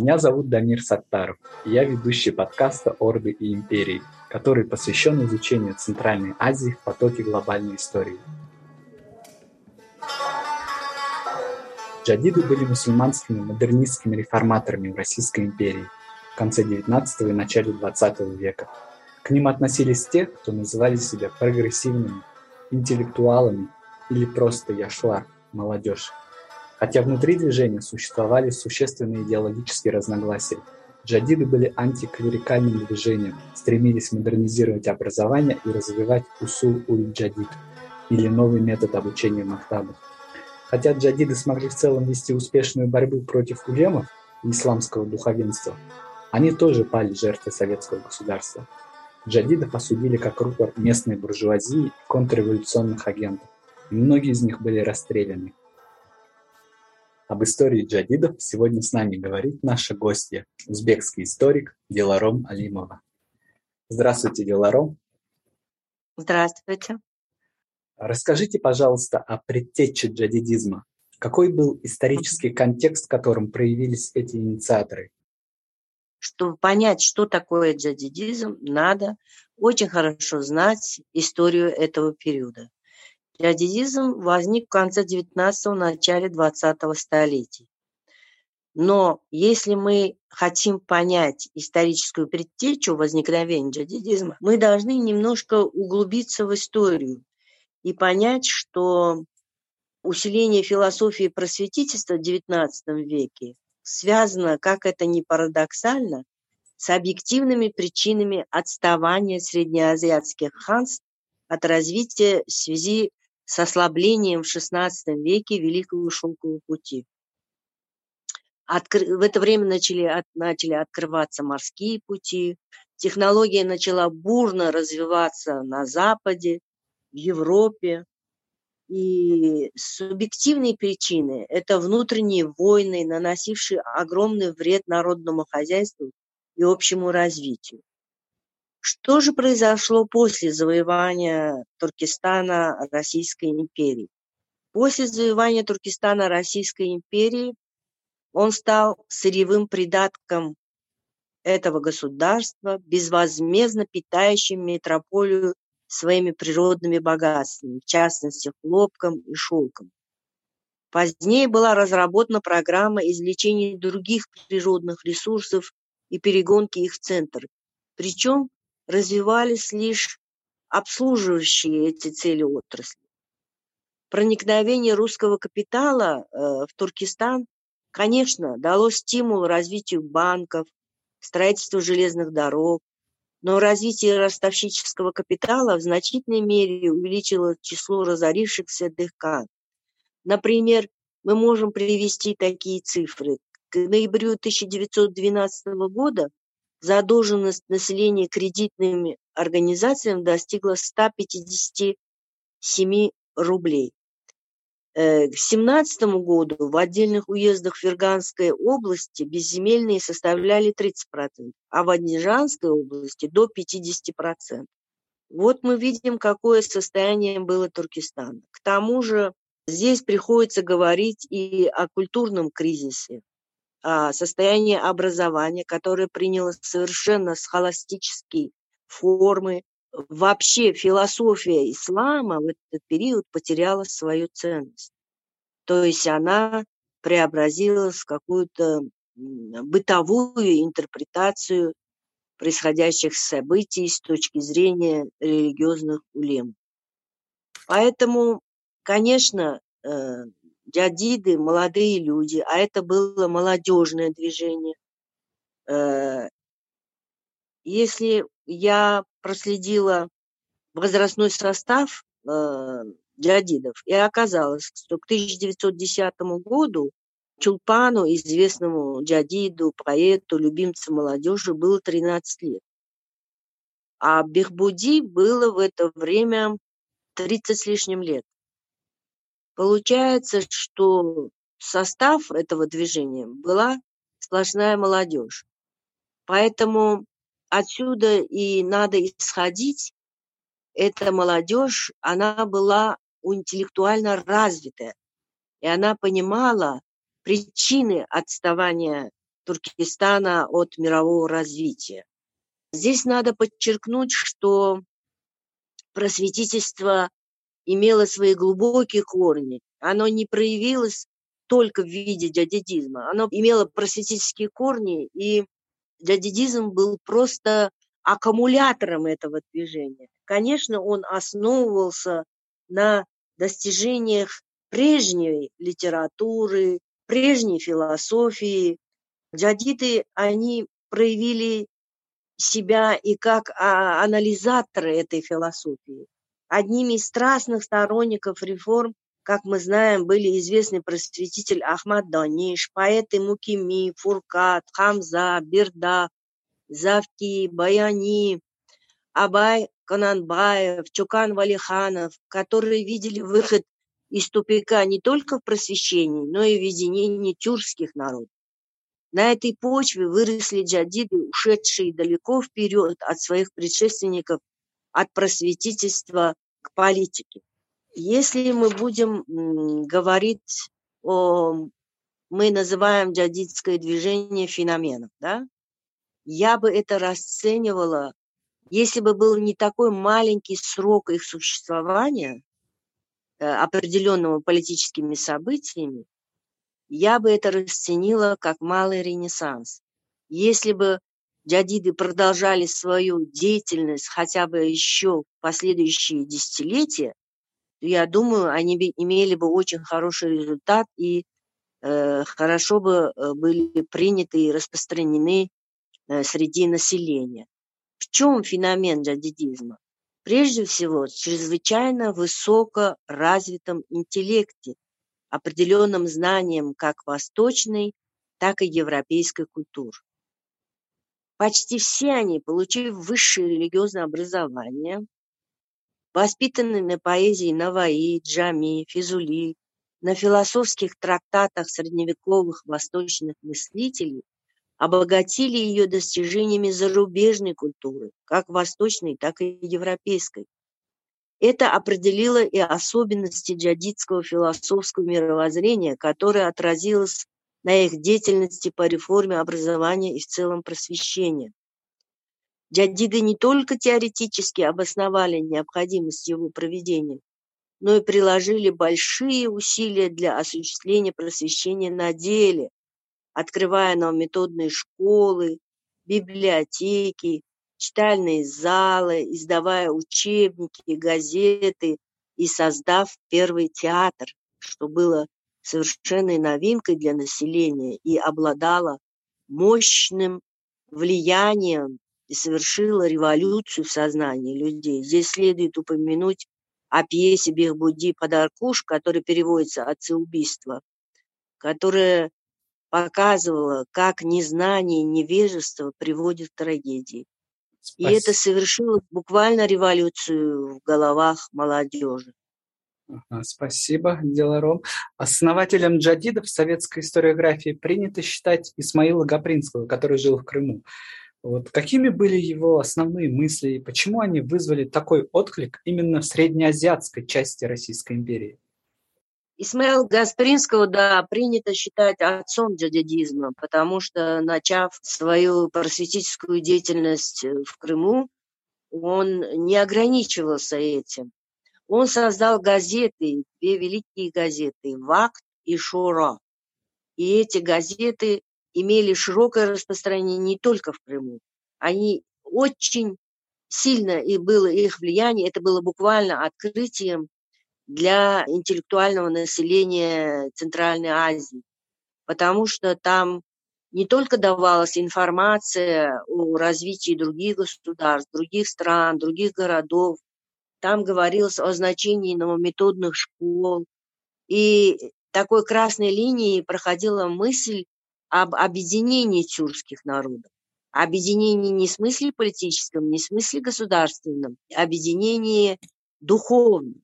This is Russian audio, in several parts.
Меня зовут Дамир Саттаров, и я ведущий подкаста «Орды и империи», который посвящен изучению Центральной Азии в потоке глобальной истории. Джадиды были мусульманскими модернистскими реформаторами в Российской империи в конце XIX и начале XX века. К ним относились те, кто называли себя прогрессивными, интеллектуалами или просто яшла, молодежь. Хотя внутри движения существовали существенные идеологические разногласия. Джадиды были антиклерикальным движением, стремились модернизировать образование и развивать усул уль джадид, или новый метод обучения махтабов. Хотя джадиды смогли в целом вести успешную борьбу против улемов и исламского духовенства, они тоже пали жертвой советского государства. Джадидов осудили как рупор местной буржуазии и контрреволюционных агентов, и многие из них были расстреляны. Об истории джадидов сегодня с нами говорит наша гостья, узбекский историк Диларом Алимова. Здравствуйте, Диларом. Здравствуйте. Расскажите, пожалуйста, о предтече джадидизма. Какой был исторический контекст, в котором проявились эти инициаторы? Чтобы понять, что такое джадидизм, надо очень хорошо знать историю этого периода. Джадидизм возник в конце XIX – начале XX столетий. Но если мы хотим понять историческую предтечу возникновения джадидизма, мы должны немножко углубиться в историю и понять, что усиление философии просветительства в XIX веке связано, как это ни парадоксально, с объективными причинами отставания среднеазиатских ханств от развития в связи с ослаблением в XVI веке Великого Шелкового пути. Откр... В это время начали, от... начали открываться морские пути, технология начала бурно развиваться на Западе, в Европе. И субъективные причины – это внутренние войны, наносившие огромный вред народному хозяйству и общему развитию. Что же произошло после завоевания Туркестана Российской империи? После завоевания Туркестана Российской империи он стал сырьевым придатком этого государства, безвозмездно питающим метрополию своими природными богатствами, в частности хлопком и шелком. Позднее была разработана программа извлечения других природных ресурсов и перегонки их в центр. Причем развивались лишь обслуживающие эти цели отрасли. Проникновение русского капитала э, в Туркестан, конечно, дало стимул развитию банков, строительству железных дорог, но развитие ростовщического капитала в значительной мере увеличило число разорившихся дыхкан. Например, мы можем привести такие цифры. К ноябрю 1912 года задолженность населения кредитными организациями достигла 157 рублей. Э, к 2017 году в отдельных уездах Ферганской области безземельные составляли 30%, а в Аднижанской области до 50%. Вот мы видим, какое состояние было Туркестана. К тому же здесь приходится говорить и о культурном кризисе, состояние образования, которое приняло совершенно схоластические формы. Вообще философия ислама в этот период потеряла свою ценность. То есть она преобразилась в какую-то бытовую интерпретацию происходящих событий с точки зрения религиозных улем. Поэтому, конечно, дядиды, молодые люди, а это было молодежное движение. Э, если я проследила возрастной состав э, дядидов, и оказалось, что к 1910 году Чулпану, известному дядиду, поэту, любимцу молодежи, было 13 лет. А Бехбуди было в это время 30 с лишним лет. Получается, что состав этого движения была сплошная молодежь. Поэтому отсюда и надо исходить. Эта молодежь, она была интеллектуально развитая, и она понимала причины отставания Туркестана от мирового развития. Здесь надо подчеркнуть, что просветительство имело свои глубокие корни. Оно не проявилось только в виде дядидизма. Оно имело просветительские корни, и дядидизм был просто аккумулятором этого движения. Конечно, он основывался на достижениях прежней литературы, прежней философии. Джадиды, они проявили себя и как а, анализаторы этой философии. Одними из страстных сторонников реформ, как мы знаем, были известный просветитель Ахмад Даниш, поэты Мукими, Фуркат, Хамза, Бирда, Завки, Баяни, Абай Кананбаев, Чукан Валиханов, которые видели выход из тупика не только в просвещении, но и в единении тюркских народов. На этой почве выросли джадиды, ушедшие далеко вперед от своих предшественников, от просветительства к политике. Если мы будем говорить о... Мы называем джадидское движение феноменом, да? Я бы это расценивала, если бы был не такой маленький срок их существования, э, определенного политическими событиями, я бы это расценила как малый ренессанс. Если бы джадиды продолжали свою деятельность хотя бы еще последующие десятилетия, то я думаю, они бы имели бы очень хороший результат и э, хорошо бы э, были приняты и распространены э, среди населения. В чем феномен джадидизма? Прежде всего, в чрезвычайно высоко развитом интеллекте, определенным знанием как восточной, так и европейской культур. Почти все они, получив высшее религиозное образование, воспитаны на поэзии Наваи, Джами, Физули, на философских трактатах средневековых восточных мыслителей, обогатили ее достижениями зарубежной культуры, как восточной, так и европейской, это определило и особенности джадидского философского мировоззрения, которое отразилось на их деятельности по реформе образования и в целом просвещения. Джадиды не только теоретически обосновали необходимость его проведения, но и приложили большие усилия для осуществления просвещения на деле, открывая новометодные школы, библиотеки, читальные залы, издавая учебники, газеты и создав первый театр, что было совершенной новинкой для населения и обладало мощным влиянием и совершило революцию в сознании людей. Здесь следует упомянуть о пьесе Бехбуди «Подаркуш», которая переводится «Отцы убийства», которая показывала, как незнание и невежество приводит к трагедии. Спасибо. И это совершило буквально революцию в головах молодежи. Спасибо, Деларом. Основателем джадидов в советской историографии принято считать Исмаила Гапринского, который жил в Крыму. Вот какими были его основные мысли и почему они вызвали такой отклик именно в среднеазиатской части Российской империи? Исмаил Гаспринского, да, принято считать отцом джадидизма, потому что, начав свою просветительскую деятельность э, в Крыму, он не ограничивался этим. Он создал газеты, две великие газеты «Вакт» и «Шура». И эти газеты имели широкое распространение не только в Крыму. Они очень сильно и было их влияние, это было буквально открытием для интеллектуального населения Центральной Азии, потому что там не только давалась информация о развитии других государств, других стран, других городов, там говорилось о значении новометодных школ. И такой красной линией проходила мысль об объединении тюркских народов. Объединении не в смысле политическом, не в смысле государственном, объединении духовном.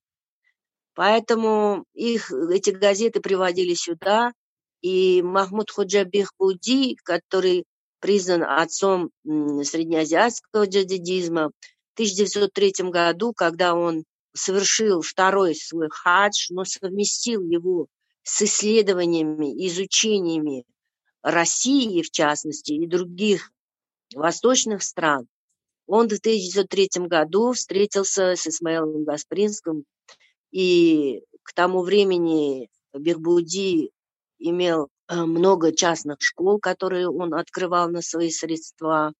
Поэтому их, эти газеты приводили сюда, и Махмуд Худжа Бехбуди, который признан отцом среднеазиатского джадидизма, 1903 году, когда он совершил второй свой хадж, но совместил его с исследованиями, изучениями России, в частности, и других восточных стран, он в 1903 году встретился с Исмаилом Гаспринским, и к тому времени Бехбуди имел э, много частных школ, которые он открывал на свои средства.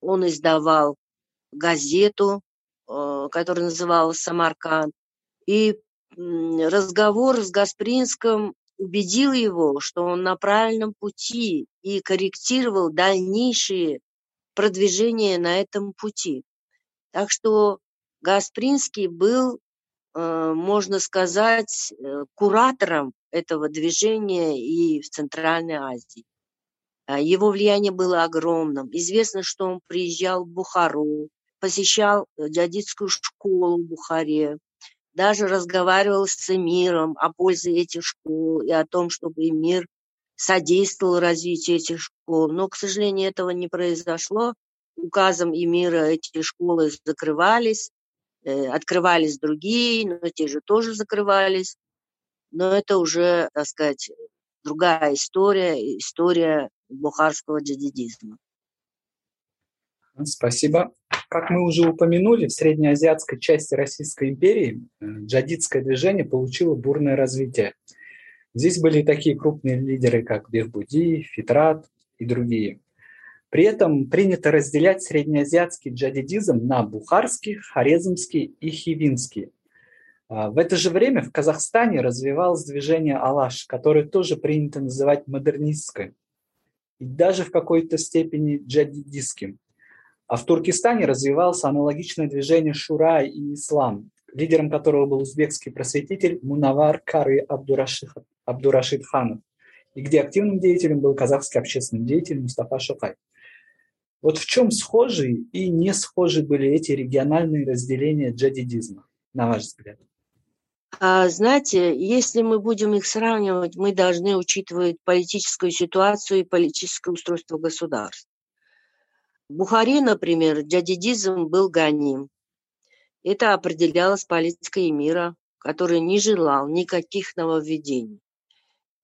Он издавал газету, э, которая называлась «Самарканд». И разговор с Гаспринским убедил его, что он на правильном пути и корректировал дальнейшие продвижения на этом пути. Так что Гаспринский был, э, можно сказать, куратором этого движения и в Центральной Азии. А, его влияние было огромным. Известно, что он приезжал в Бухару, посещал э, джадидскую школу в Бухаре, даже разговаривал с эмиром о пользе этих школ и о том, чтобы эмир содействовал развитию этих школ. Но, к сожалению, этого не произошло. Указом эмира эти школы закрывались, э, открывались другие, но те же тоже закрывались но это уже, так сказать, другая история, история бухарского джадидизма. Спасибо. Как мы уже упомянули, в среднеазиатской части Российской империи э, джадидское движение получило бурное развитие. Здесь были такие крупные лидеры, как Бехбуди, Фитрат и другие. При этом принято разделять среднеазиатский джадидизм на бухарский, хорезмский и хивинский. А, в это же время в Казахстане развивалось движение «Алаш», которое тоже принято называть модернистским и даже в какой-то степени джадидистским. А в Туркестане развивалось аналогичное движение «Шура» и «Ислам», лидером которого был узбекский просветитель Мунавар Кары Абдурашид, Ханов, и где активным деятелем был казахский общественный деятель Мустафа Шукай. Вот в чем схожи и не схожи были эти региональные разделения джадидизма, на ваш взгляд? А, знаете, если мы будем их сравнивать, мы должны учитывать политическую ситуацию и политическое устройство государств. В Бухаре, например, джадидизм был гоним. Это определялось политикой мира, который не желал никаких нововведений.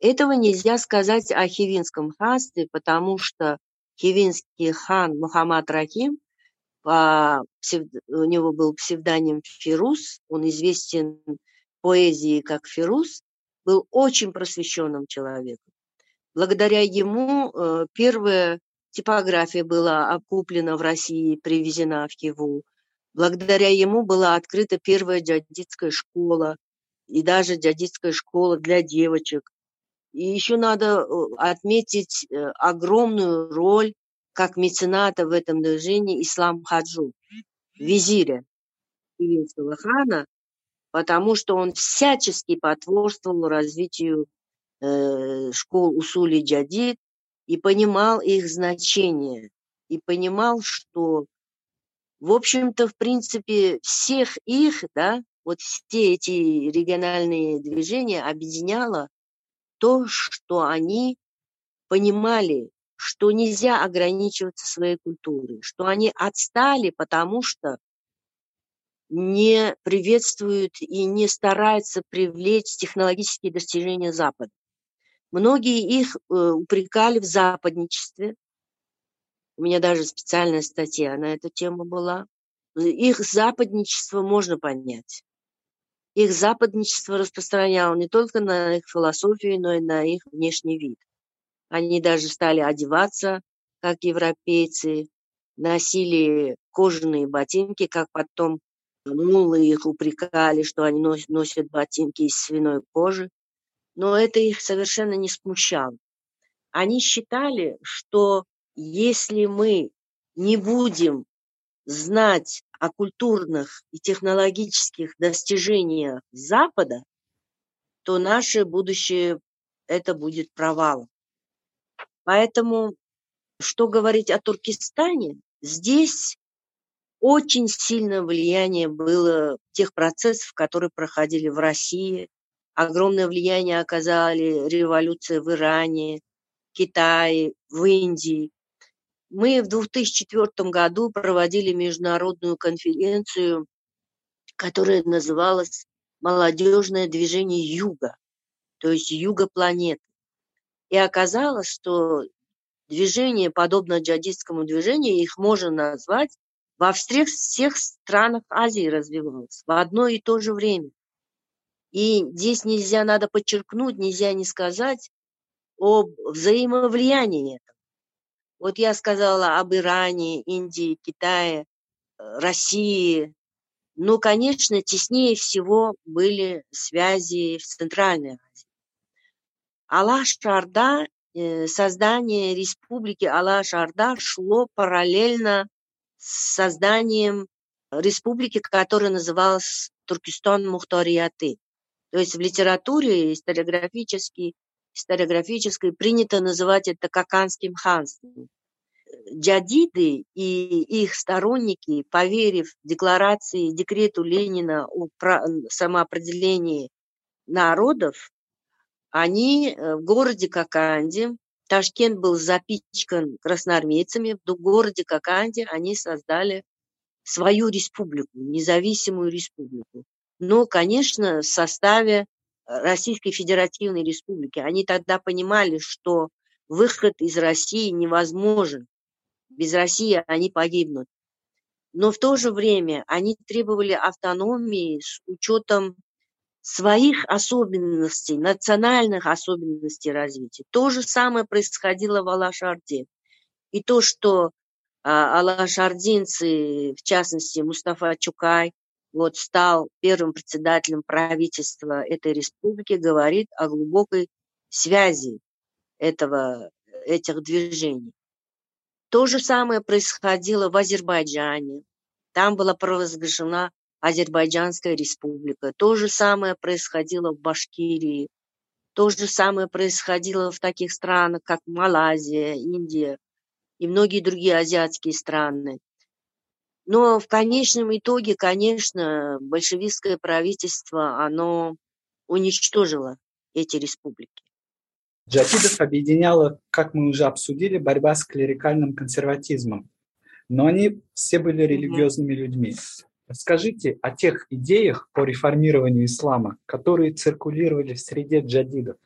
Этого нельзя сказать о хивинском ханстве, потому что хивинский хан Мухаммад Рахим, по, у него был псевдоним Фирус, он известен поэзии, как Фирус, был очень просвещенным человеком. Благодаря ему э, первая типография была окуплена в России, привезена в Хиву. Благодаря ему была открыта первая дядитская школа и даже дядитская школа для девочек. И еще надо э, отметить э, огромную роль как мецената в этом движении Ислам Хаджу, визиря Ивинского хана, потому что он всячески потворствовал развитию э, школ Усули Джадид и понимал их значение, и понимал, что, в общем-то, в принципе, всех их, да, вот все эти региональные движения объединяло то, что они понимали, что нельзя ограничиваться своей культурой, что они отстали, потому что не приветствуют и не стараются привлечь технологические достижения Запада. Многие их э, упрекали в западничестве. У меня даже специальная статья на эту тему была. Их западничество можно понять. Их западничество распространяло не только на их философию, но и на их внешний вид. Они даже стали одеваться, как европейцы, носили кожаные ботинки, как потом Муллы их упрекали, что они носят ботинки из свиной кожи, но это их совершенно не смущало. Они считали, что если мы не будем знать о культурных и технологических достижениях Запада, то наше будущее это будет провалом. Поэтому, что говорить о Туркестане, здесь очень сильное влияние было тех процессов, которые проходили в России. Огромное влияние оказали революция в Иране, Китае, в Индии. Мы в 2004 году проводили международную конференцию, которая называлась «Молодежное движение Юга», то есть Юга планеты. И оказалось, что движение, подобно джадистскому движению, их можно назвать во всех, всех странах Азии развивалось в одно и то же время. И здесь нельзя, надо подчеркнуть, нельзя не сказать об взаимовлиянии этого. Вот я сказала об Иране, Индии, Китае, э, России. Но, конечно, теснее всего были связи в Центральной Азии. Алаш-Шарда, э, создание республики Алаш-Шарда шло параллельно с созданием республики, которая называлась Туркестан Мухтарияты. То есть в литературе историографически, историографической принято называть это Каканским ханством. Джадиды и их сторонники, поверив декларации, декрету Ленина о самоопределении народов, они э, в городе Коканде, Ташкент был запичкан красноармейцами, в городе Коканде они создали свою республику, независимую республику но, конечно, в составе э, Российской Федеративной Республики. Они тогда понимали, что выход из России невозможен. Без России они погибнут. Но в то же время они требовали автономии с учетом своих особенностей, национальных особенностей развития. То же самое происходило в Алашарде. И то, что а, алашардинцы, в частности Мустафа Чукай, вот стал первым председателем правительства этой республики, говорит о глубокой связи этого, этих движений. То же самое происходило в Азербайджане. Там была провозглашена Азербайджанская республика. То же самое происходило в Башкирии. То же самое происходило в таких странах, как Малайзия, Индия и многие другие азиатские страны. Но в конечном итоге, конечно, большевистское правительство, оно уничтожило эти республики. Джахидов объединяла, как мы уже обсудили, борьба с клерикальным консерватизмом. Но они все были религиозными людьми. Расскажите о тех идеях по реформированию ислама, которые циркулировали в среде джадидов.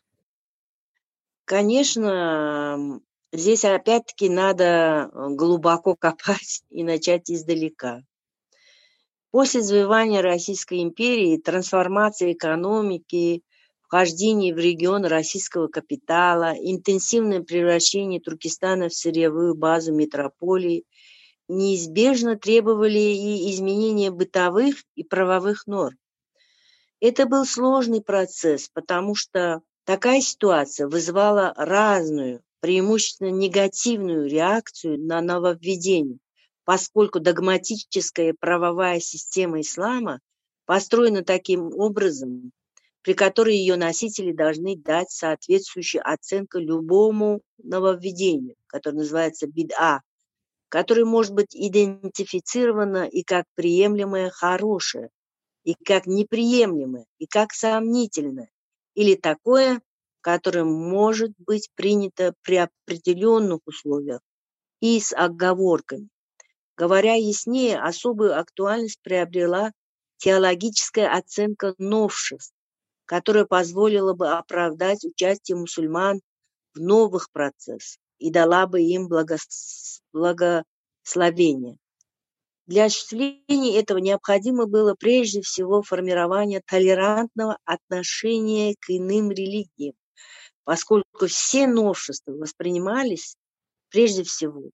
Конечно, Здесь опять-таки надо э, глубоко копать и начать издалека. После завоевания Российской империи, трансформации экономики, вхождение в регион российского капитала, интенсивное превращение Туркестана в сырьевую базу метрополии неизбежно требовали и изменения бытовых и правовых норм. Это был сложный процесс, потому что такая ситуация вызывала разную преимущественно негативную реакцию на нововведение, поскольку догматическая правовая система ислама построена таким образом, при которой ее носители должны дать соответствующую оценку любому нововведению, которое называется бид'a, которое может быть идентифицировано и как приемлемое хорошее, и как неприемлемое, и как сомнительное, или такое, которое может быть принято при определенных условиях и с оговорками. Говоря яснее, особую актуальность приобрела теологическая оценка новшеств, которая позволила бы оправдать участие мусульман в новых процессах и дала бы им благос... благословение. Для осуществления этого необходимо было прежде всего формирование толерантного отношения к иным религиям, поскольку все новшества воспринимались прежде всего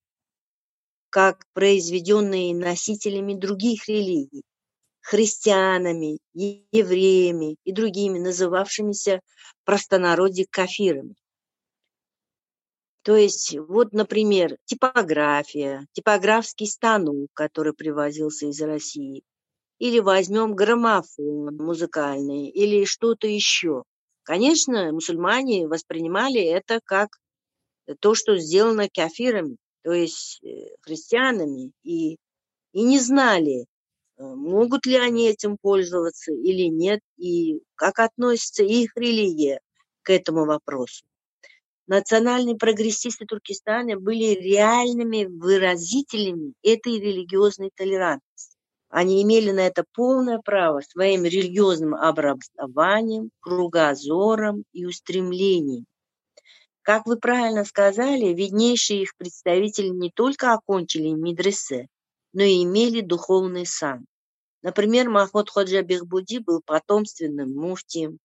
как произведенные носителями других религий, христианами, евреями и другими, называвшимися простонародье кафирами. То есть, вот, например, типография, типографский станок, который привозился из России, или возьмем граммофон музыкальный, или что-то еще. Конечно, мусульмане воспринимали это как то, что сделано кафирами, то есть э, христианами, и, и не знали, э, могут ли они этим пользоваться или нет, и как относится их религия к этому вопросу. Национальные прогрессисты Туркестана были реальными выразителями этой религиозной толерантности. Они имели на это полное право своим религиозным образованием, кругозором и устремлением. Как вы правильно сказали, виднейшие их представители не только окончили медресе, но и имели духовный сан. Например, Махмуд Ходжа Бехбуди был потомственным муфтием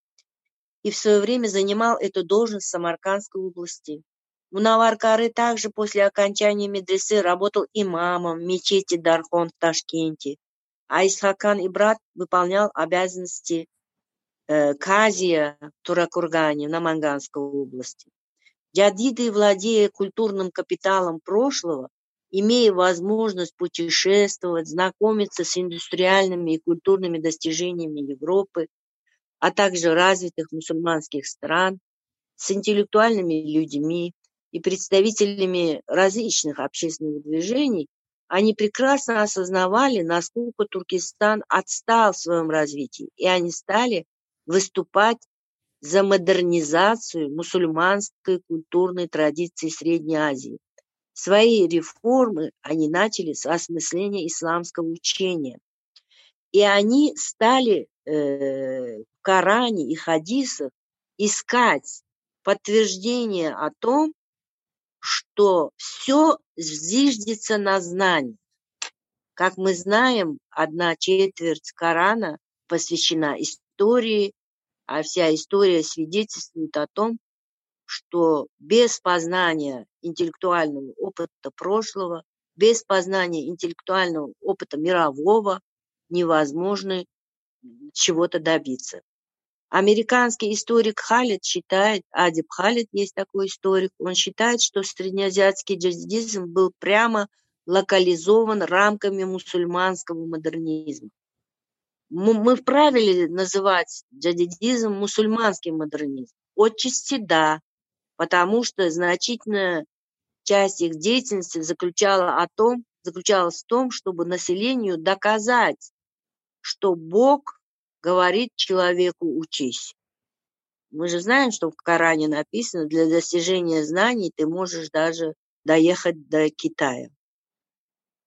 и в свое время занимал эту должность в Самаркандской области. Мунавар Кары также после окончания медресе работал имамом в мечети Дархон в Ташкенте, а Исхакан Ибрат выполнял обязанности э, казия в Туракургане на Манганской области. Джадиды, владея культурным капиталом прошлого, имея возможность путешествовать, знакомиться с индустриальными и культурными достижениями Европы, а также развитых мусульманских стран, с интеллектуальными людьми, и представителями различных общественных движений, они прекрасно осознавали, насколько Туркестан отстал в своем развитии, и они стали выступать за модернизацию мусульманской культурной традиции Средней Азии. Свои реформы они начали с осмысления исламского учения. И они стали э, в Коране и хадисах искать подтверждение о том, что все зиждется на знании. Как мы знаем, одна четверть Корана посвящена истории, а вся история свидетельствует о том, что без познания интеллектуального опыта прошлого, без познания интеллектуального опыта мирового невозможно чего-то добиться. Американский историк Халид считает, Адиб Халид есть такой историк, он считает, что среднеазиатский джадидизм был прямо локализован рамками мусульманского модернизма. Мы вправе называть джадидизм мусульманским модернизмом? Отчасти да, потому что значительная часть их деятельности заключала о том, заключалась в том, чтобы населению доказать, что Бог говорит человеку «учись». Мы же знаем, что в Коране написано, для достижения знаний ты можешь даже доехать до Китая.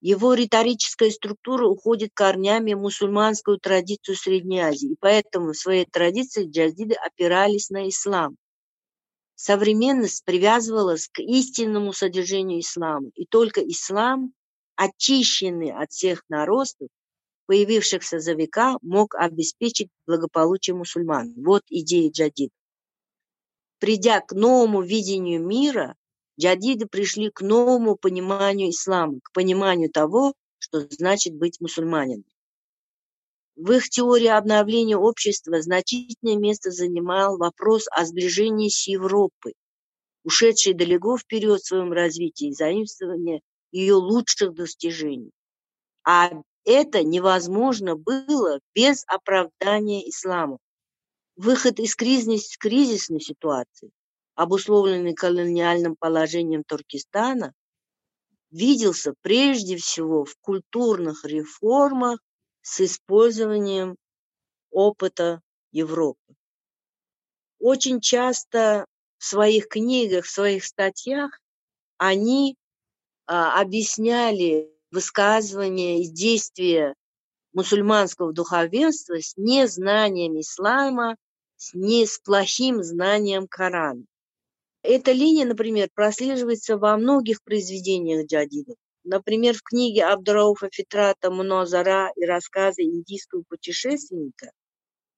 Его риторическая структура уходит корнями в мусульманскую традицию Средней Азии, и поэтому в своей традиции джадиды опирались на ислам. Современность привязывалась к истинному содержанию ислама, и только ислам, очищенный от всех наростов, появившихся за века, мог обеспечить благополучие мусульман. Вот идея джадид. Придя к новому видению мира, джадиды пришли к новому пониманию ислама, к пониманию того, что значит быть мусульманином. В их теории обновления общества значительное место занимал вопрос о сближении с Европой, ушедшей далеко вперед в своем развитии и заимствования ее лучших достижений. А это невозможно было без оправдания ислама. Выход из кризис, кризисной ситуации, обусловленный колониальным положением Туркестана, виделся прежде всего в культурных реформах с использованием опыта Европы. Очень часто в своих книгах, в своих статьях они а, объясняли высказывания и действия мусульманского духовенства с незнанием ислама, с, не с плохим знанием Корана. Эта линия, например, прослеживается во многих произведениях джадидов. Например, в книге Абдурауфа Фитрата «Мнозара» и рассказы индийского путешественника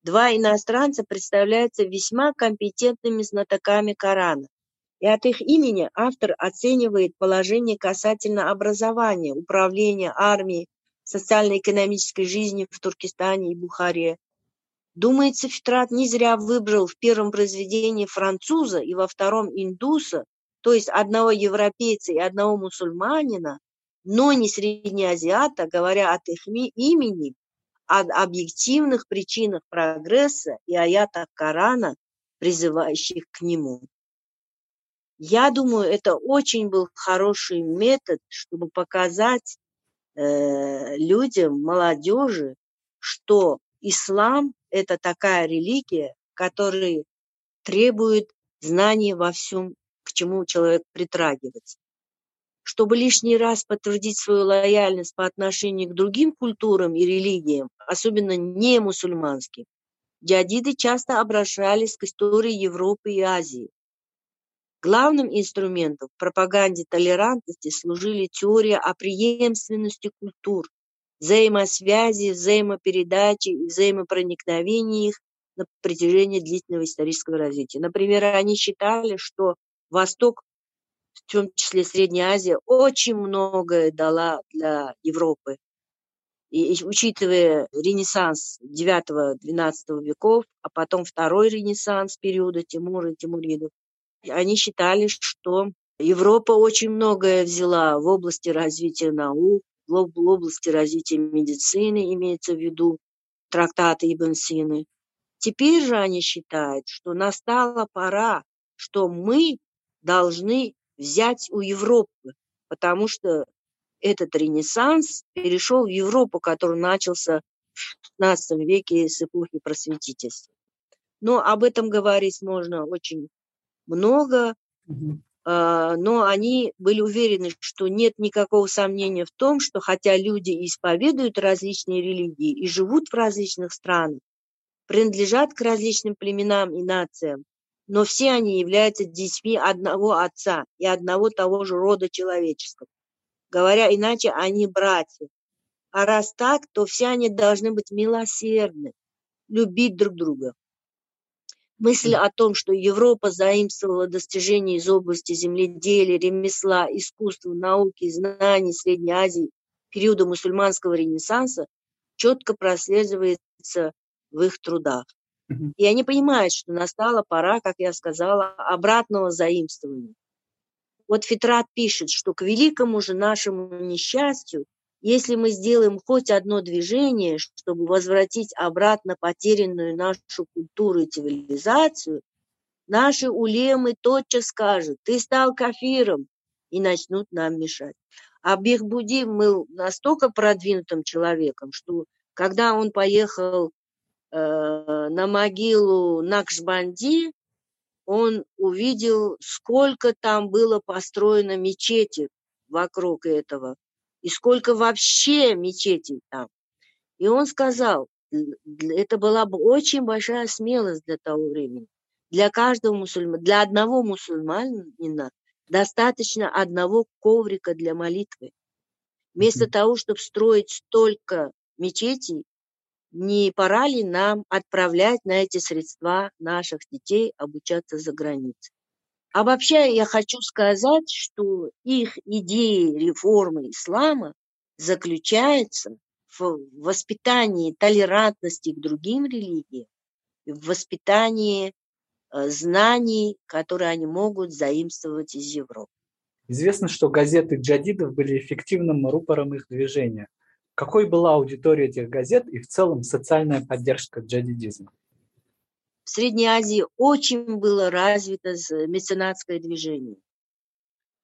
два иностранца представляются весьма компетентными знатоками Корана, и от их имени автор оценивает положение касательно образования, управления армией, социально-экономической жизни в Туркестане и Бухаре. Думается, Фитрат не зря выбрал в первом произведении француза и во втором индуса, то есть одного европейца и одного мусульманина, но не среднеазиата, говоря от их имени, об объективных причинах прогресса и аятах Корана, призывающих к нему. Я думаю, это очень был хороший метод, чтобы показать э, людям, молодежи, что ислам – это такая религия, которая требует знаний во всем, к чему человек притрагивается. Чтобы лишний раз подтвердить свою лояльность по отношению к другим культурам и религиям, особенно не мусульманским, джадиды часто обращались к истории Европы и Азии. Главным инструментом в пропаганде толерантности служили теория о преемственности культур, взаимосвязи, взаимопередачи и взаимопроникновении их на протяжении длительного исторического развития. Например, они считали, что Восток, в том числе Средняя Азия, очень многое дала для Европы. И, и учитывая ренессанс IX-XII веков, а потом второй ренессанс периода Тимура и Тимуридов, они считали, что Европа очень многое взяла в области развития наук, в области развития медицины, имеется в виду трактаты Ибн Сины. Теперь же они считают, что настала пора, что мы должны взять у Европы, потому что этот ренессанс перешел в Европу, который начался в XVI веке с эпохи просветительства. Но об этом говорить можно очень много, угу. но они были уверены, что нет никакого сомнения в том, что хотя люди исповедуют различные религии и живут в различных странах, принадлежат к различным племенам и нациям, но все они являются детьми одного отца и одного того же рода человеческого. Говоря иначе, они братья. А раз так, то все они должны быть милосердны, любить друг друга. Мысль о том, что Европа заимствовала достижения из области земледелия, ремесла, искусства, науки, знаний Средней Азии периода мусульманского ренессанса четко прослеживается в их трудах. И они понимают, что настала пора, как я сказала, обратного заимствования. Вот Фитрат пишет, что к великому же нашему несчастью если мы сделаем хоть одно движение, чтобы возвратить обратно потерянную нашу культуру и цивилизацию, наши улемы тотчас скажут, ты стал кафиром, и начнут нам мешать. А Бехбуди был настолько продвинутым человеком, что когда он поехал э, на могилу Накшбанди, он увидел, сколько там было построено мечети вокруг этого и сколько вообще мечетей там. И он сказал, это была бы очень большая смелость для того времени. Для каждого мусульмана, для одного мусульманина достаточно одного коврика для молитвы. Вместо того, чтобы строить столько мечетей, не пора ли нам отправлять на эти средства наших детей обучаться за границей? Обобщая, я хочу сказать, что их идеи реформы ислама заключаются в воспитании толерантности к другим религиям, в воспитании э, знаний, которые они могут заимствовать из Европы. Известно, что газеты джадидов были эффективным рупором их движения. Какой была аудитория этих газет и в целом социальная поддержка джадидизма? В Средней Азии очень было развито меценатское движение.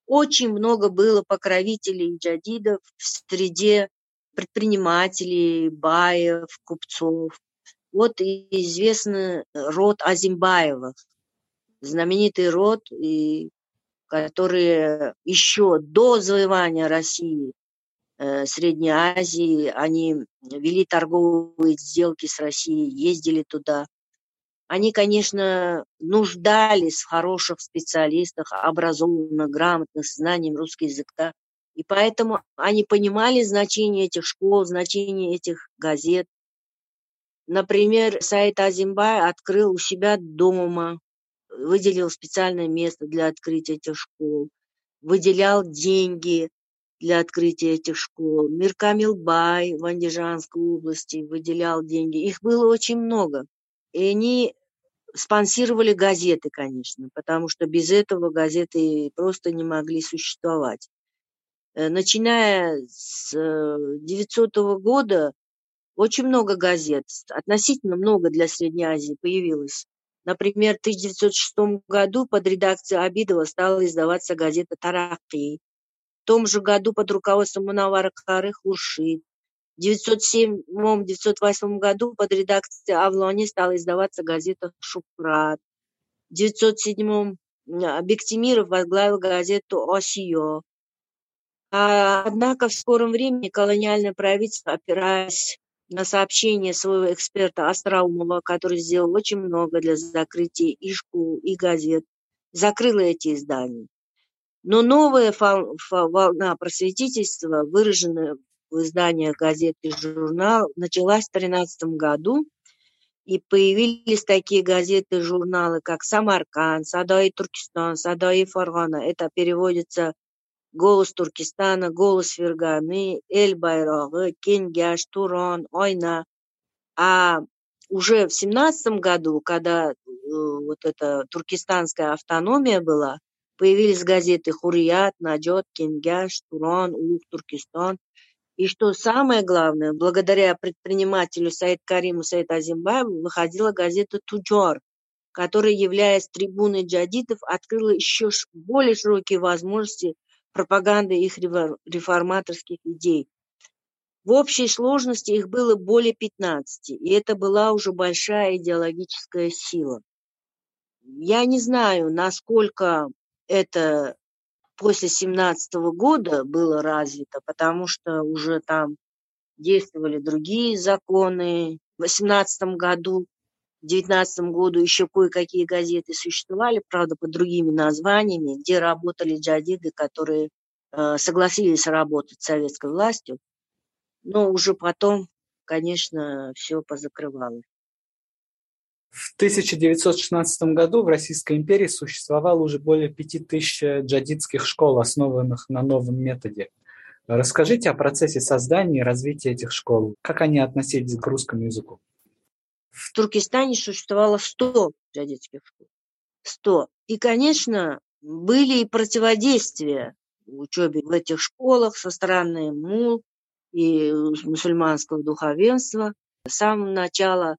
Очень много было покровителей джадидов в среде предпринимателей, баев, купцов. Вот и известный род Азимбаевых, знаменитый род, и, который еще до завоевания России э, Средней Азии, они вели торговые сделки с Россией, ездили туда – они, конечно, нуждались в хороших специалистах, образованных, грамотных, с знанием русского языка. И поэтому они понимали значение этих школ, значение этих газет. Например, Саид Азимбай открыл у себя дома, выделил специальное место для открытия этих школ, выделял деньги для открытия этих школ. Миркамил Бай в Андижанской области выделял деньги. Их было очень много. И они спонсировали газеты, конечно, потому что без этого газеты просто не могли существовать. Э, начиная с 900 э, года очень много газет, относительно много для Средней Азии появилось. Например, в 1906 году под редакцией Абидова стала издаваться газета «Тараки». В том же году под руководством Мунавара Кары Хуршид. В 1907-1908 году под редакцией Авлони стала издаваться газета «Шупрат». В 1907 Бектимиров возглавил газету «Осио». А, однако в скором времени колониальное правительство, опираясь на сообщение своего эксперта Остроумова, который сделал очень много для закрытия и школ, и газет, закрыла эти издания. Но новая волна просветительства, выраженная в изданиях газет и журнал, началась в 2013 году, и появились такие газеты и журналы, как «Самарканд», «Садаи Туркестан», «Садаи Фаргана». Это переводится «Голос Туркестана», «Голос Ферганы», «Эль Байрагы», «Кенгяш», «Туран», «Ойна». А уже в семнадцатом году, когда э, вот эта туркестанская автономия была, появились газеты «Хурият», «Наджот», «Кенгяш», «Туран», «Улух Туркестан». И что самое главное, благодаря предпринимателю Саид Кариму Саид Азимбаеву выходила газета «Туджар», которая, являясь трибуной джадитов, открыла еще более широкие возможности пропаганды их реформаторских идей. В общей сложности их было более 15, и это была уже большая идеологическая сила. Я не знаю, насколько это после 17 года было развито, потому что уже там действовали другие законы. В 18 году, в 19 году еще кое-какие газеты существовали, правда, под другими названиями, где работали джадиды, которые э, согласились работать с советской властью, но уже потом, конечно, все позакрывалось. В 1916 году в Российской империи существовало уже более пяти тысяч джадидских школ, основанных на новом методе. Расскажите о процессе создания и развития этих школ. Как они относились к русскому языку? В Туркестане существовало 100 джадидских школ. 100. И, конечно, были и противодействия учебе в этих школах со стороны мул и мусульманского духовенства. С самого начала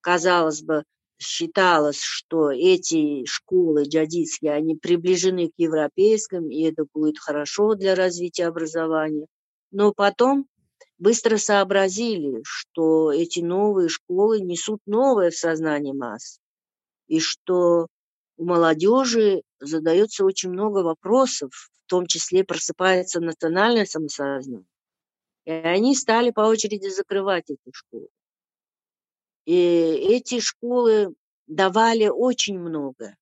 казалось бы, считалось, что эти школы джадидские, они приближены к европейским, и это будет хорошо для развития образования. Но потом быстро сообразили, что эти новые школы несут новое в сознании масс, и что у молодежи задается очень много вопросов, в том числе просыпается национальное самосознание. И они стали по очереди закрывать эти школы. И эти школы давали очень много.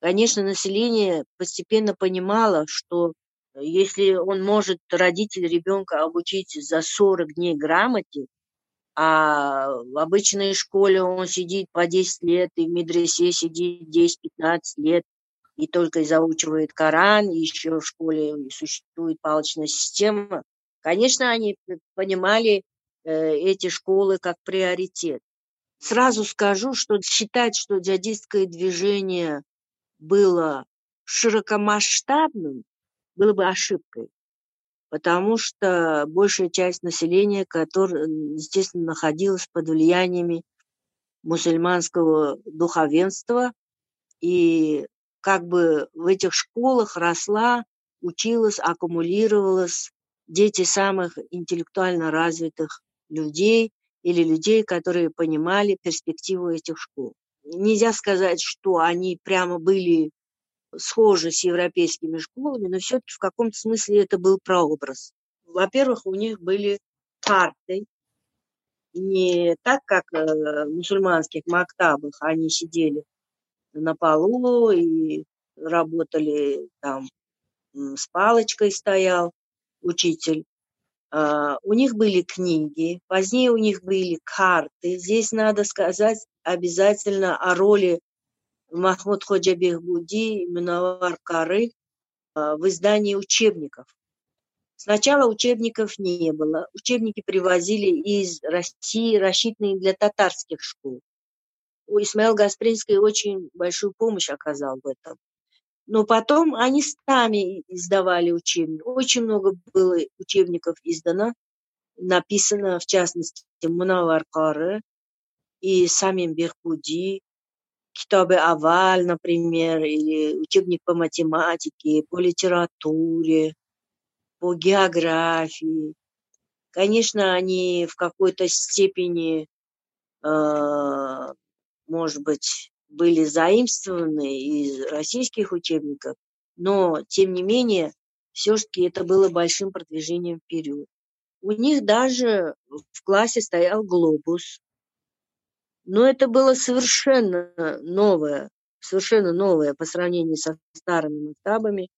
Конечно, население постепенно понимало, что если он может, родитель ребенка, обучить за 40 дней грамоте, а в обычной школе он сидит по 10 лет, и в медресе сидит 10-15 лет, и только заучивает Коран, и еще в школе существует палочная система. Конечно, они понимали э, эти школы как приоритет. Сразу скажу, что считать, что джадистское движение было широкомасштабным, было бы ошибкой, потому что большая часть населения, которое, естественно, находилась под влияниями мусульманского духовенства, и как бы в этих школах росла, училась, аккумулировалась дети самых интеллектуально развитых людей – или людей, которые понимали перспективу этих школ. Нельзя сказать, что они прямо были схожи с европейскими школами, но все-таки в каком-то смысле это был прообраз. Во-первых, у них были карты, не так, как э, в мусульманских мактабах, они сидели на полу и работали там, с палочкой стоял учитель, у них были книги, позднее у них были карты. Здесь надо сказать обязательно о роли Махмуд Ходжа Бехбуди, Минавар Кары а, в издании учебников. Сначала учебников не было. Учебники привозили из России, рассчитанные для татарских школ. У Исмаил Гаспринский очень большую помощь оказал в этом. Но потом они сами издавали учебники. Очень много было учебников издано, написано, в частности, Мунавар Кары и самим Бехбуди, Китабы Аваль, например, или учебник по математике, по литературе, по географии. Конечно, они в какой-то степени, э, может быть, были заимствованы из российских учебников, но, тем не менее, все-таки это было большим продвижением вперед. У них даже в классе стоял глобус, но это было совершенно новое совершенно новое по сравнению со старыми масштабами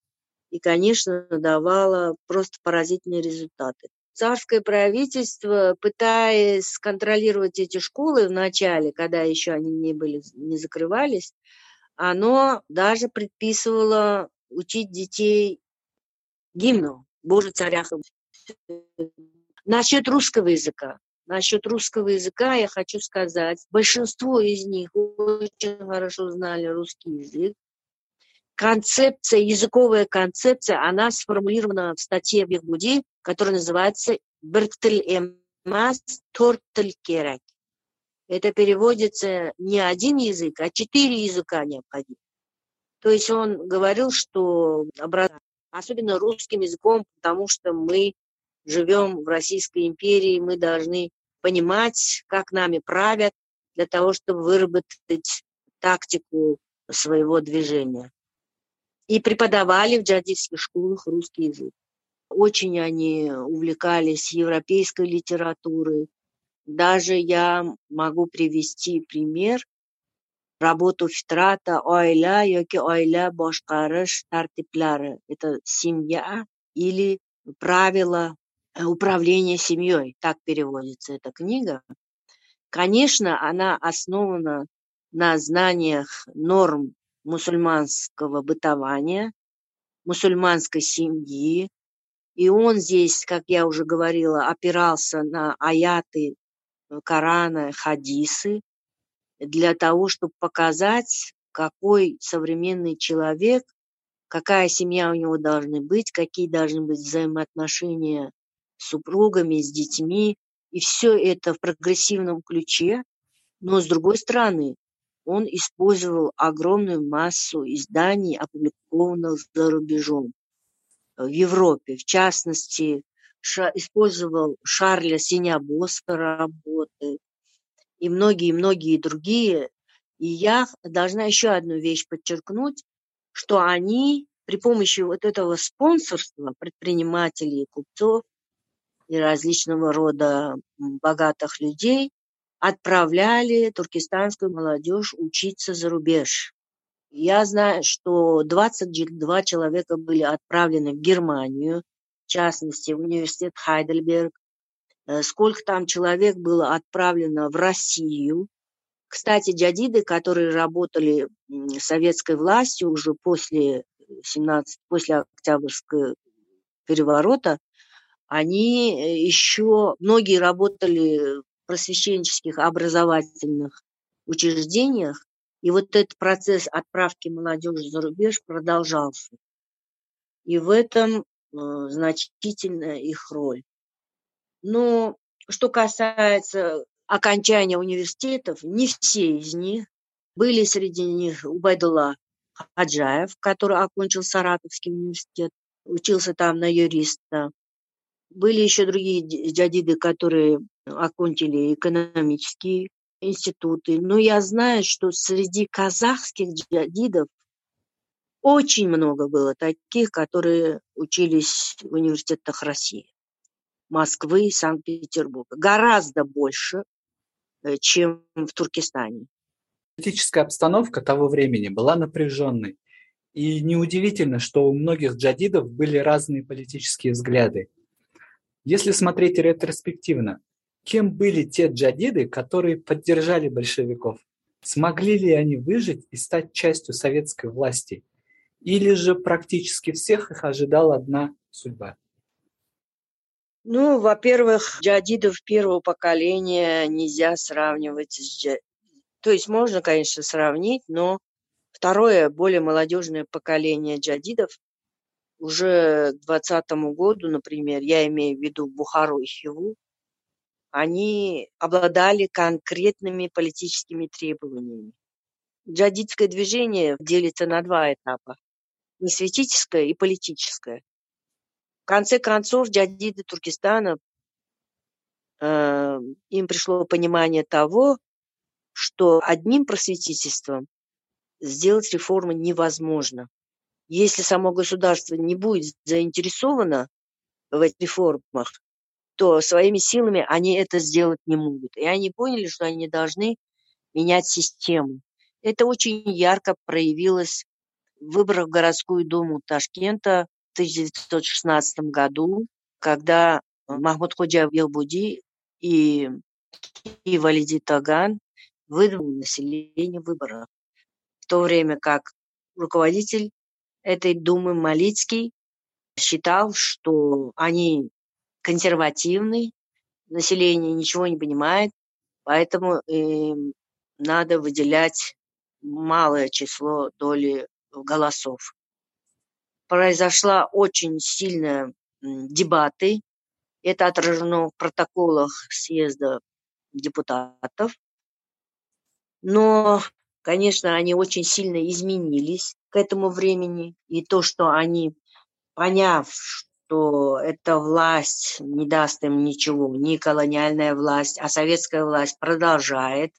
и, конечно, давало просто поразительные результаты. Царское правительство, пытаясь контролировать эти школы в начале, когда еще они не, были, не закрывались, оно даже предписывало учить детей гимну «Боже, царях Насчет русского языка. Насчет русского языка я хочу сказать, большинство из них очень хорошо знали русский язык. Концепция, языковая концепция, она сформулирована в статье в которая называется «Біртіл эмас тортіл керек». Это переводится не один язык, а четыре языка необходимо. То есть он говорил, что особенно русским языком, потому что мы живем в Российской империи, мы должны понимать, как нами правят, для того, чтобы выработать тактику своего движения. И преподавали в джадидских школах русский язык. Очень они увлекались европейской литературой. Даже я могу привести пример работу Фитрата «Ойля yoki ойля boshqarish tartiblari». Это семья или правила Э, управление семьей, так переводится эта книга. Конечно, она основана на знаниях норм мусульманского бытования, мусульманской семьи, и он здесь, как я уже говорила, опирался на аяты Корана, хадисы, для того, чтобы показать, какой современный человек, какая семья у него должна быть, какие должны быть взаимоотношения с супругами, с детьми, и все это в прогрессивном ключе, но с другой стороны, он использовал огромную массу изданий, опубликованных за рубежом. В Европе, в частности, использовал Шарля Синябоска работы и многие-многие другие. И я должна еще одну вещь подчеркнуть, что они при помощи вот этого спонсорства предпринимателей купцов и различного рода богатых людей отправляли туркестанскую молодежь учиться за рубеж. Я знаю, что 22 человека были отправлены в Германию, в частности, в университет Хайдельберг. Э, сколько там человек было отправлено в Россию. Кстати, джадиды, которые работали советской властью уже после 17, после Октябрьского переворота, они э, еще, многие работали в просвещенческих образовательных учреждениях, и вот этот процесс отправки молодежи за рубеж продолжался. И в этом э, значительная их роль. Но что касается окончания университетов, не все из них. Были среди них Убайдулла Хаджаев, который окончил Саратовский университет, учился там на юриста. Были еще другие джадиды, которые окончили экономические институты. Но я знаю, что среди казахских джадидов очень много было таких, которые учились в университетах России, Москвы Санкт-Петербурга. Гораздо больше, э, чем в Туркестане. Политическая обстановка того времени была напряженной. И неудивительно, что у многих джадидов были разные политические взгляды. Если смотреть ретроспективно, кем были те джадиды, которые поддержали большевиков? Смогли ли они выжить и стать частью советской власти? Или же практически всех их ожидала одна судьба? Ну, во-первых, джадидов первого поколения нельзя сравнивать с джа... То есть можно, конечно, сравнить, но второе, более молодежное поколение джадидов уже к двадцатому году, например, я имею в виду Бухару и Хиву, они обладали конкретными политическими требованиями. Джадидское движение делится на два этапа – несветическое и политическое. В конце концов, джадиды Туркестана, э, им пришло понимание того, что одним просветительством сделать реформы невозможно. Если само государство не будет заинтересовано в этих реформах, то своими силами они это сделать не могут. И они поняли, что они должны менять систему. Это очень ярко проявилось в выборах в городскую думу Ташкента в 1916 году, когда Махмуд Ходжа Елбуди и, Валиди Таган выдвинули население выборов. В то время как руководитель этой думы Малицкий считал, что они консервативны, население ничего не понимает, поэтому им надо выделять малое число доли голосов. Произошла очень сильная дебаты. Это отражено в протоколах съезда депутатов. Но, конечно, они очень сильно изменились к этому времени. И то, что они, поняв, что эта власть не даст им ничего, не колониальная власть, а советская власть продолжает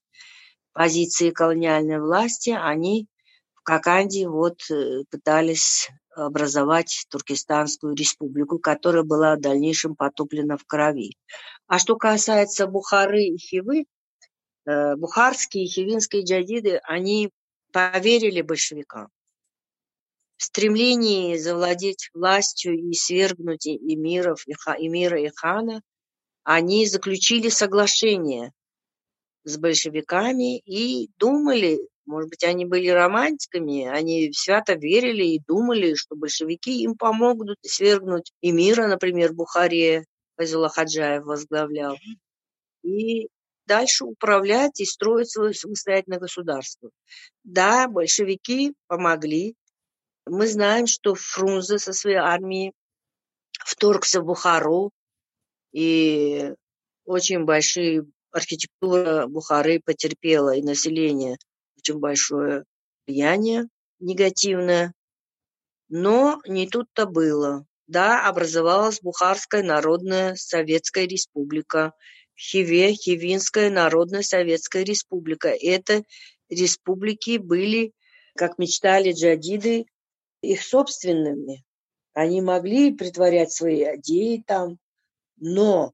позиции колониальной власти, они в Коканде вот э, пытались образовать Туркестанскую республику, которая была в дальнейшем потоплена в крови. А что касается Бухары и Хивы, э, бухарские и хивинские джадиды, они поверили большевикам в стремлении завладеть властью и свергнуть эмиров, эмира и хана, они заключили соглашение с большевиками и думали, может быть, они были романтиками, они свято верили и думали, что большевики им помогут свергнуть эмира, например, Бухаре, Файзула Хаджаев возглавлял, и дальше управлять и строить свое самостоятельное государство. Да, большевики помогли, мы знаем, что Фрунзе со своей армией вторгся в Бухару, и очень большие архитектура Бухары потерпела, и население очень большое влияние негативное. Но не тут-то было. Да, образовалась Бухарская Народная Советская Республика, Хиве, Хивинская Народная Советская Республика. Это республики были, как мечтали джадиды, их собственными. Они могли притворять свои идеи там, но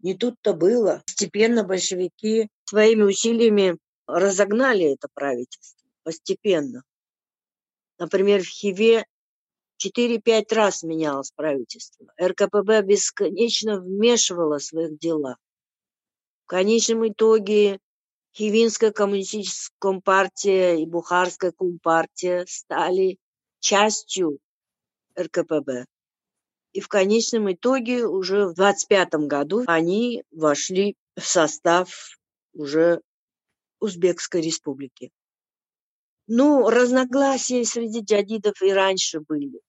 не тут-то было. Постепенно большевики своими усилиями разогнали это правительство. Постепенно. Например, в Хиве 4-5 раз менялось правительство. РКПБ бесконечно вмешивало в своих дела. В конечном итоге Хивинская коммунистическая партия и Бухарская компартия стали частью РКПБ. И в конечном итоге уже в 25 году они вошли в состав уже Узбекской республики. Ну, разногласия среди джадидов и раньше были.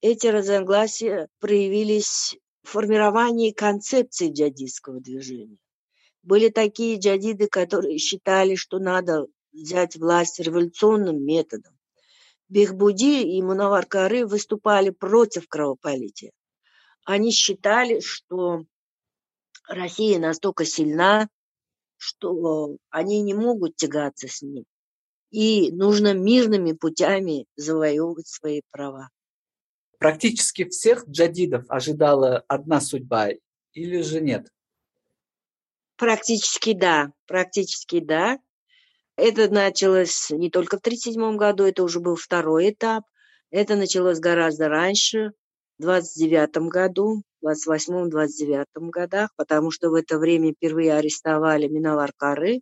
Эти разногласия проявились в формировании концепции джадидского движения. Были такие джадиды, которые считали, что надо взять власть революционным методом. Бехбуди и Мунавар-Кары выступали против кровопролития. Они считали, что Россия настолько сильна, что они не могут тягаться с ней. И нужно мирными путями завоевывать свои права. Практически всех джадидов ожидала одна судьба или же нет? Практически да, практически да. Это началось не только в 1937 году, это уже был второй этап. Это началось гораздо раньше, в 29 году, в 28-29 годах, потому что в это время впервые арестовали Миновар Кары,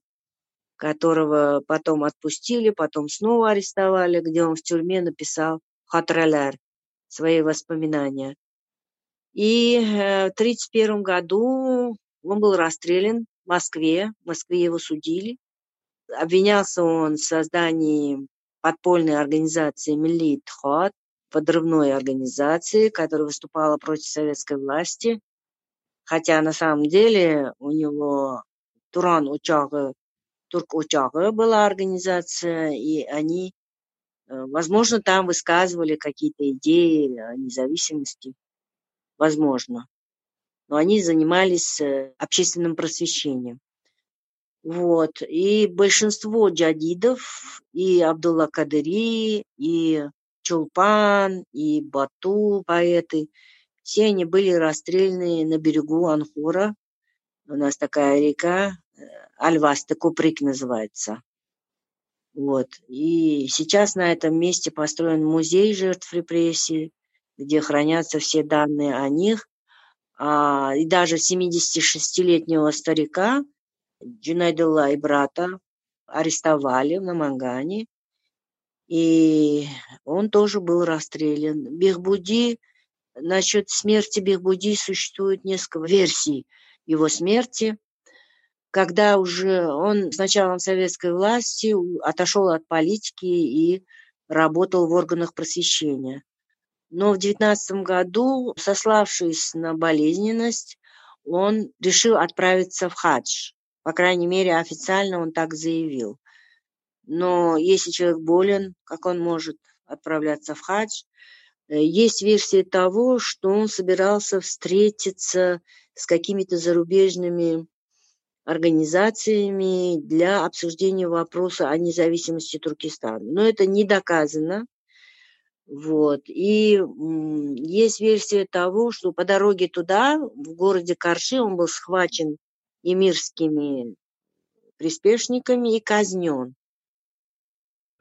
которого потом отпустили, потом снова арестовали, где он в тюрьме написал «Хатраляр» свои воспоминания. И э, в 1931 году он был расстрелян в Москве, в Москве его судили, Обвинялся он в создании подпольной организации Милли Тхот, подрывной организации, которая выступала против советской власти. Хотя на самом деле у него Туран Учага, Турк Учага была организация, и они, э, возможно, там высказывали какие-то идеи о независимости. Возможно. Но они занимались э, общественным просвещением. Вот. И большинство джадидов, и Абдулла Кадыри, и Чулпан, и Бату, поэты, все они были расстреляны на берегу Анхура. У нас такая река, э, Альваста, Куприк называется. Вот. И сейчас на этом месте построен музей жертв репрессий, где хранятся все данные о них. А, и даже 76-летнего старика Джунайдулла и брата арестовали в Намангане, и он тоже был расстрелян. Бехбуди, насчет смерти Бехбуди существует несколько версий его смерти когда уже он с началом советской власти отошел от политики и работал в органах просвещения. Но в 19 году, сославшись на болезненность, он решил отправиться в хадж. По крайней мере, официально он так заявил. Но если человек болен, как он может отправляться в хадж? Э, есть версия того, что он собирался встретиться с какими-то зарубежными организациями для обсуждения вопроса о независимости Туркестана. Но это не доказано. Вот. И есть версия того, что по дороге туда, в городе Карши, он был схвачен эмирскими приспешниками и казнен.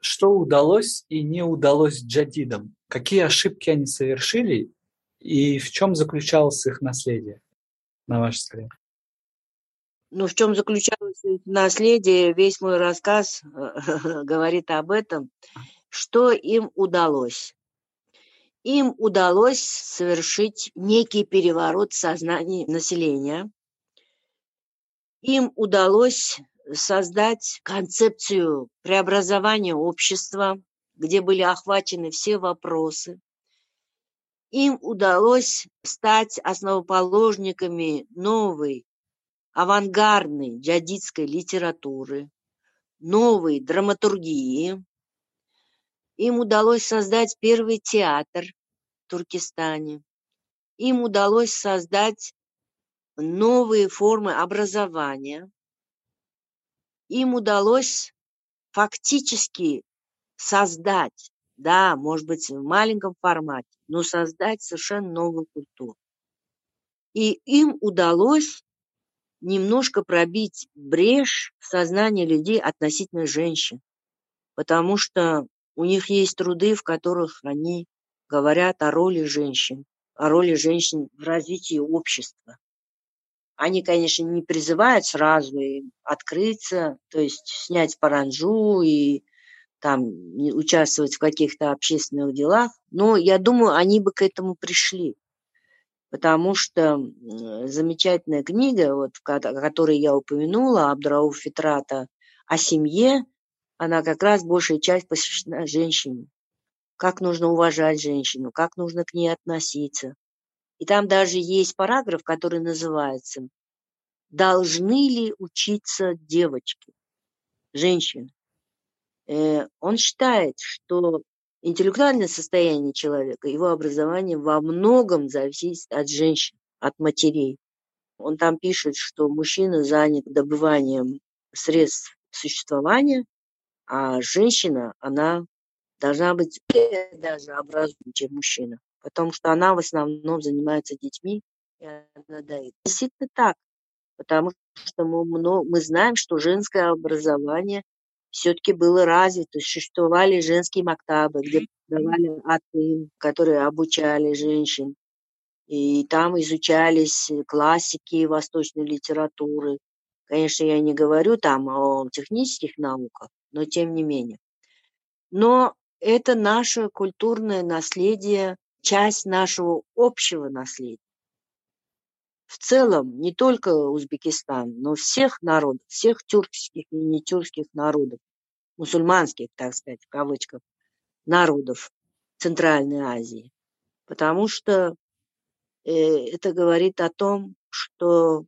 Что удалось и не удалось джадидам? Какие ошибки они совершили и в чем заключалось их наследие, на ваш взгляд? Ну, в чем заключалось наследие, весь мой рассказ говорит об этом, что им удалось. Им удалось совершить некий переворот в сознании населения. Им удалось создать концепцию преобразования общества, где были охвачены все вопросы. Им удалось стать основоположниками новой авангардной джадидской литературы, новой драматургии. Им удалось создать первый театр в Туркестане. Им удалось создать новые формы образования. Им удалось фактически создать, да, может быть, в маленьком формате, но создать совершенно новую культуру. И им удалось немножко пробить брешь в сознании людей относительно женщин, потому что у них есть труды, в которых они говорят о роли женщин, о роли женщин в развитии общества. Они, конечно, не призывают сразу открыться, то есть снять паранджу и там участвовать в каких-то общественных делах, но я думаю, они бы к этому пришли потому что замечательная книга, вот, о которой я упомянула, Абдрауф Фитрата, о семье, она как раз большая часть посвящена женщине. Как нужно уважать женщину, как нужно к ней относиться. И там даже есть параграф, который называется «Должны ли учиться девочки, женщины?» э, Он считает, что Интеллектуальное состояние человека, его образование во многом зависит от женщин, от матерей. Он там пишет, что мужчина занят добыванием средств существования, а женщина, она должна быть даже образованнее, чем мужчина, потому что она в основном занимается детьми, и она дает. Действительно так, потому что мы, мы знаем, что женское образование все-таки было развито, существовали женские мактабы, где давали атын, которые обучали женщин. И там изучались классики восточной литературы. Конечно, я не говорю там о технических науках, но тем не менее. Но это наше культурное наследие, часть нашего общего наследия. В целом, не только Узбекистан, но всех народов, всех тюркских и не тюркских народов, мусульманских, так сказать, в кавычках, народов Центральной Азии. Потому что э, это говорит о том, что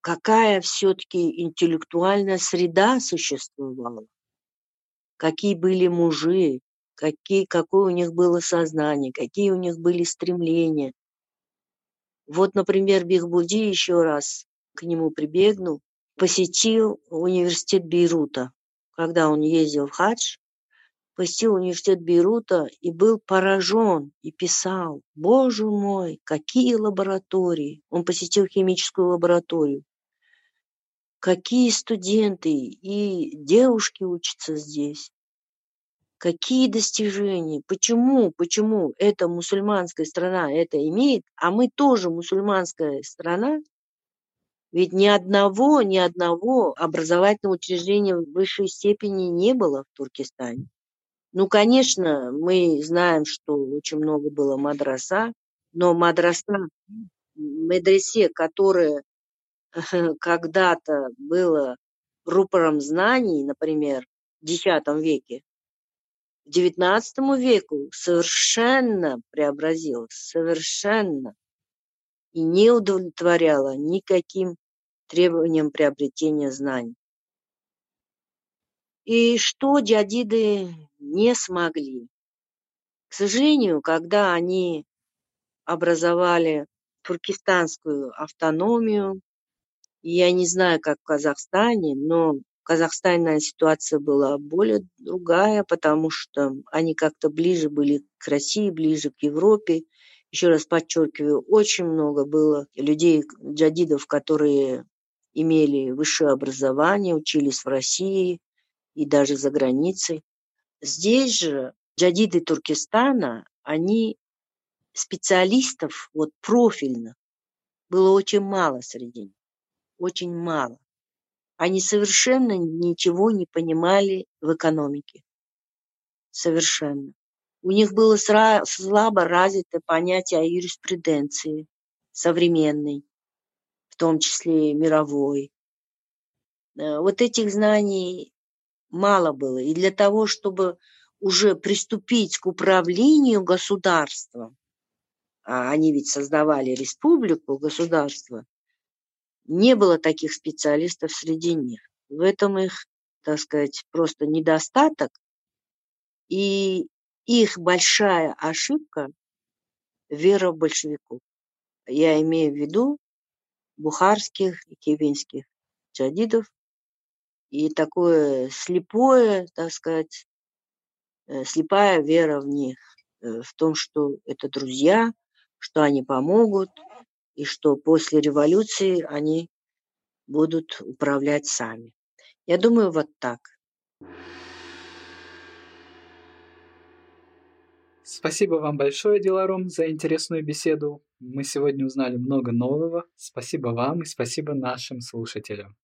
какая все-таки интеллектуальная среда существовала, какие были мужи, какие, какое у них было сознание, какие у них были стремления. Вот, например, Бихбуди еще раз к нему прибегнул, посетил университет Бейрута, когда он ездил в хадж, посетил университет Бейрута и был поражен и писал, боже мой, какие лаборатории. Он посетил химическую лабораторию. какие студенты и девушки учатся здесь, какие достижения, почему, почему эта мусульманская страна это имеет, а мы тоже мусульманская страна, ведь ни одного, ни одного образовательного учреждения в высшей степени не было в Туркестане. Ну, конечно, мы знаем, что очень много было мадраса, но мадраса, медресе, которая когда-то было рупором знаний, например, в X веке, XIX веку совершенно преобразилось, совершенно, и не удовлетворяло никаким требованиям приобретения знаний. И что дядиды не смогли? К сожалению, когда они образовали туркестанскую автономию, я не знаю, как в Казахстане, но в Казахстане ситуация была более другая, потому что они как-то ближе были к России, ближе к Европе. Еще раз подчеркиваю, очень много было людей, джадидов, которые имели высшее образование, учились в России и даже за границей. Здесь же джадиды Туркестана, они специалистов вот профильно было очень мало среди них очень мало. Они совершенно ничего не понимали в экономике. Совершенно. У них было слабо развито понятие о юриспруденции современной, в том числе мировой. Э, вот этих знаний мало было. И для того, чтобы уже приступить к управлению государством, а они ведь создавали республику, государство, не было таких специалистов среди них. В этом их, так сказать, просто недостаток. И их большая ошибка – вера в большевиков. Я имею в виду бухарских и кивинских джадидов. И такое слепое, так сказать, э, слепая вера в них, э, в том, что это друзья, что они помогут, и что после революции они будут управлять сами. Я думаю, вот так. Спасибо вам большое, Диларом, за интересную беседу. Мы сегодня узнали много нового. Спасибо вам и спасибо нашим слушателям.